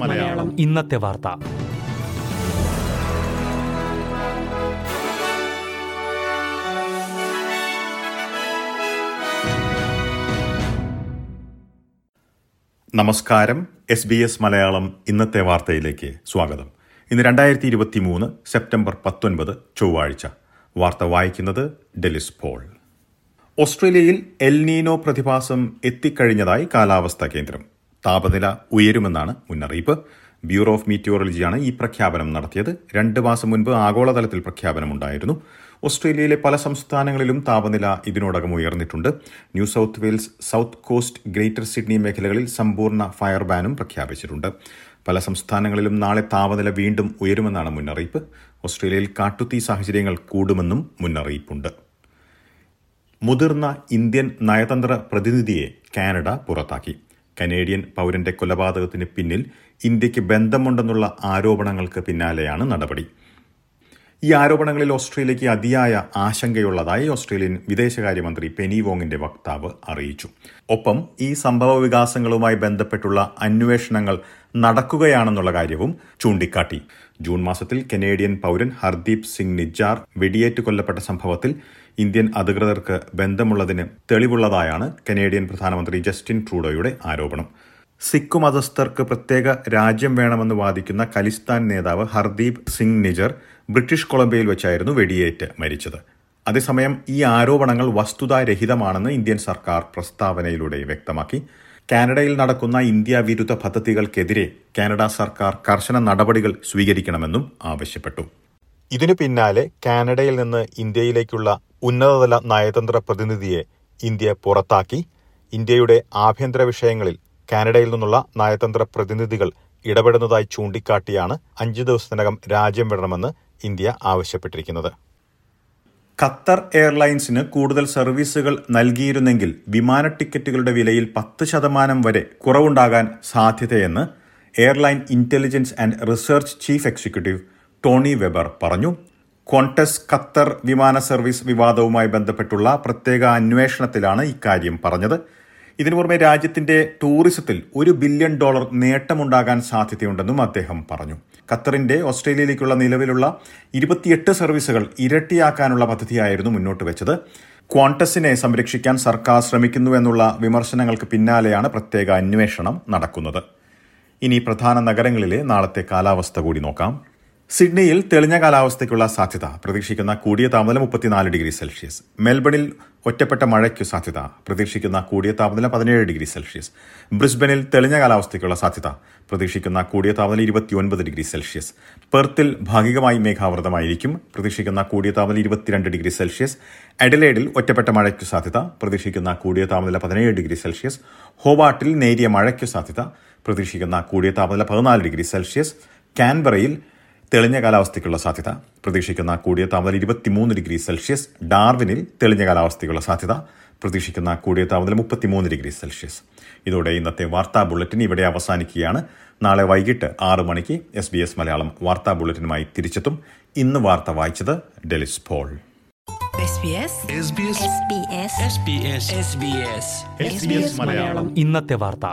മലയാളം. ഇന്നത്തെ വാർത്ത. നമസ്കാരം. എസ് ബി എസ് മലയാളം ഇന്നത്തെ വാർത്തയിലേക്ക് സ്വാഗതം. ഇന്ന് രണ്ടായിരത്തി ഇരുപത്തി മൂന്ന് സെപ്റ്റംബർ പത്തൊൻപത് ചൊവ്വാഴ്ച. വാർത്ത വായിക്കുന്നത് ഡെലിസ് പോൾ. ഓസ്ട്രേലിയയിൽ എൽനീനോ പ്രതിഭാസം എത്തിക്കഴിഞ്ഞതായി കാലാവസ്ഥാ കേന്ദ്രം. താപനില ഉയരുമെന്നാണ് മുന്നറിയിപ്പ്. ബ്യൂറോ ഓഫ് മീറ്റിയോറോളജിയാണ് ഈ പ്രഖ്യാപനം നടത്തിയത്. രണ്ട് മാസം മുൻപ് ആഗോളതലത്തിൽ പ്രഖ്യാപനമുണ്ടായിരുന്നു. ഓസ്ട്രേലിയയിലെ പല സംസ്ഥാനങ്ങളിലും താപനില ഇതിനോടകം ഉയർന്നിട്ടുണ്ട്. New South Wales South Coast Greater Sydney മേഖലകളിൽ സമ്പൂർണ ഫയർ ബാനും പ്രഖ്യാപിച്ചിട്ടുണ്ട്. പല സംസ്ഥാനങ്ങളിലും നാളെ താപനില വീണ്ടും ഉയരുമെന്നാണ് മുന്നറിയിപ്പ്. ഓസ്ട്രേലിയയിൽ കാട്ടുതീ സാഹചര്യങ്ങൾ കൂടുമെന്നും മുന്നറിയിപ്പുണ്ട്. മുതിർന്ന ഇന്ത്യൻ നയതന്ത്ര പ്രതിനിധിയെ കാനഡ പുറത്താക്കി. കനേഡിയൻ പൗരന്റെ കൊലപാതകത്തിന് പിന്നിൽ ഇന്ത്യയ്ക്ക് ബന്ധമുണ്ടെന്നുള്ള ആരോപണങ്ങൾക്ക് പിന്നാലെയാണ് നടപടി. ഈ ആരോപണങ്ങളിൽ ഓസ്ട്രേലിയയ്ക്ക് അതിയായ ആശങ്കയുള്ളതായി ഓസ്ട്രേലിയൻ വിദേശകാര്യമന്ത്രി പെനി വോങ്ങിന്റെ വക്താവ് അറിയിച്ചു. ഒപ്പം ഈ സംഭവ വികാസങ്ങളുമായി ബന്ധപ്പെട്ടുള്ള അന്വേഷണങ്ങൾ നടക്കുകയാണെന്നുള്ള കാര്യവും ചൂണ്ടിക്കാട്ടി. ജൂൺ മാസത്തിൽ കനേഡിയൻ പൗരൻ ഹർദീപ് സിംഗ് നിജാർ വെടിയേറ്റ് കൊല്ലപ്പെട്ട സംഭവത്തിൽ ഇന്ത്യൻ അധികൃതർക്ക് ബന്ധമുള്ളതിന് തെളിവുള്ളതായാണ് കനേഡിയൻ പ്രധാനമന്ത്രി ജസ്റ്റിൻ ട്രൂഡോയുടെ ആരോപണം. സിഖ് മതസ്ഥർക്ക് പ്രത്യേക രാജ്യം വേണമെന്ന് വാദിക്കുന്ന കലിസ്ഥാൻ നേതാവ് ഹർദീപ് സിംഗ് നിജർ ബ്രിട്ടീഷ് കൊളംബിയയിൽ വെച്ചായിരുന്നു വെടിയേറ്റ് മരിച്ചത്. അതേസമയം ഈ ആരോപണങ്ങൾ വസ്തുതാരഹിതമാണെന്ന് ഇന്ത്യൻ സർക്കാർ പ്രസ്താവനയിലൂടെ വ്യക്തമാക്കി. കാനഡയിൽ നടക്കുന്ന ഇന്ത്യ വിരുദ്ധ പദ്ധതികൾക്കെതിരെ കാനഡ സർക്കാർ കർശന നടപടികൾ സ്വീകരിക്കണമെന്നും ആവശ്യപ്പെട്ടു. ഇതിനു പിന്നാലെ കാനഡയിൽ നിന്ന് ഇന്ത്യയിലേക്കുള്ള ഉന്നതതല നയതന്ത്ര പ്രതിനിധിയെ ഇന്ത്യ പുറത്താക്കി. ഇന്ത്യയുടെ ആഭ്യന്തര വിഷയങ്ങളിൽ കാനഡയിൽ നിന്നുള്ള നയതന്ത്ര പ്രതിനിധികൾ ഇടപെടുന്നതായി ചൂണ്ടിക്കാട്ടിയാണ് അഞ്ചു ദിവസത്തിനകം രാജ്യം വിടണമെന്ന് ഇന്ത്യ ആവശ്യപ്പെട്ടിരിക്കുന്നത്. ഖത്തർ എയർലൈൻസിന് കൂടുതൽ സർവീസുകൾ നൽകിയിരുന്നെങ്കിൽ വിമാന ടിക്കറ്റുകളുടെ വിലയിൽ പത്ത് ശതമാനം വരെ കുറവുണ്ടാകാൻ സാധ്യതയെന്ന് airline intelligence and research chief executive Tony Webber പറഞ്ഞു. ക്വാണ്ടസ് ഖത്തർ വിമാന സർവീസ് വിവാദവുമായി ബന്ധപ്പെട്ടുള്ള പ്രത്യേക അന്വേഷണത്തിലാണ് ഇക്കാര്യം പറഞ്ഞത്. ഇതിനു പുറമെ രാജ്യത്തിന്റെ ടൂറിസത്തിൽ ഒരു ബില്യൺ ഡോളർ നേട്ടമുണ്ടാകാൻ സാധ്യതയുണ്ടെന്നും അദ്ദേഹം പറഞ്ഞു. ഖത്തറിന്റെ ഓസ്ട്രേലിയയിലേക്കുള്ള നിലവിലുള്ള ഇരുപത്തിയെട്ട് സർവീസുകൾ ഇരട്ടിയാക്കാനുള്ള പദ്ധതിയായിരുന്നു മുന്നോട്ട് വെച്ചത്. ക്വാണ്ടസിനെ സംരക്ഷിക്കാൻ സർക്കാർ ശ്രമിക്കുന്നു എന്നുള്ള വിമർശനങ്ങൾക്ക് പിന്നാലെയാണ് പ്രത്യേക അന്വേഷണം നടക്കുന്നത്. ഇനി പ്രധാന നഗരങ്ങളിലെ നാളത്തെ കാലാവസ്ഥ കൂടി നോക്കാം. സിഡ്നിയിൽ തെളിഞ്ഞ കാലാവസ്ഥയ്ക്കുള്ള സാധ്യത. പ്രതീക്ഷിക്കുന്ന കൂടിയ താപനില മുപ്പത്തിനാല് ഡിഗ്രി സെൽഷ്യസ്. മെൽബണിൽ ഒറ്റപ്പെട്ട മഴയ്ക്കു സാധ്യത. പ്രതീക്ഷിക്കുന്ന കൂടിയ താപനില പതിനേഴ് ഡിഗ്രി സെൽഷ്യസ്. ബ്രിസ്ബനിൽ തെളിഞ്ഞ കാലാവസ്ഥയ്ക്കുള്ള സാധ്യത. പ്രതീക്ഷിക്കുന്ന കൂടിയ താപനില ഇരുപത്തിയൊൻപത് ഡിഗ്രി സെൽഷ്യസ്. പെർത്തിൽ ഭാഗികമായി മേഘാവൃതമായിരിക്കും. പ്രതീക്ഷിക്കുന്ന കൂടിയ താപനില ഇരുപത്തിരണ്ട് ഡിഗ്രി സെൽഷ്യസ്. എഡലേഡിൽ ഒറ്റപ്പെട്ട മഴയ്ക്കു സാധ്യത. പ്രതീക്ഷിക്കുന്ന കൂടിയ താപനില പതിനേഴ് ഡിഗ്രി സെൽഷ്യസ്. ഹോബാട്ടിൽ നേരിയ മഴയ്ക്കു സാധ്യത. പ്രതീക്ഷിക്കുന്ന കൂടിയ താപനില പതിനാല് ഡിഗ്രി സെൽഷ്യസ്. കാൻബറയിൽ തെളിഞ്ഞ കാലാവസ്ഥയ്ക്കുള്ള സാധ്യത. പ്രതീക്ഷിക്കുന്ന കൂടിയ താപനില ഇരുപത്തിമൂന്ന് ഡിഗ്രി സെൽഷ്യസ്. ഡാർവിനിൽ തെളിഞ്ഞ കാലാവസ്ഥയ്ക്കുള്ള സാധ്യത. പ്രതീക്ഷിക്കുന്ന കൂടിയ താപനില മുപ്പത്തിമൂന്ന് ഡിഗ്രി സെൽഷ്യസ്. ഇതോടെ ഇന്നത്തെ വാർത്താ ബുള്ളറ്റിൻ ഇവിടെ അവസാനിക്കുകയാണ്. നാളെ വൈകിട്ട് ആറ് മണിക്ക് എസ് ബി എസ് മലയാളം വാർത്താ ബുള്ളറ്റിനുമായി തിരിച്ചെത്തും. ഇന്ന് വാർത്ത വായിച്ചത് ഡെലിസ് പോൾ. ഇന്നത്തെ വാർത്ത.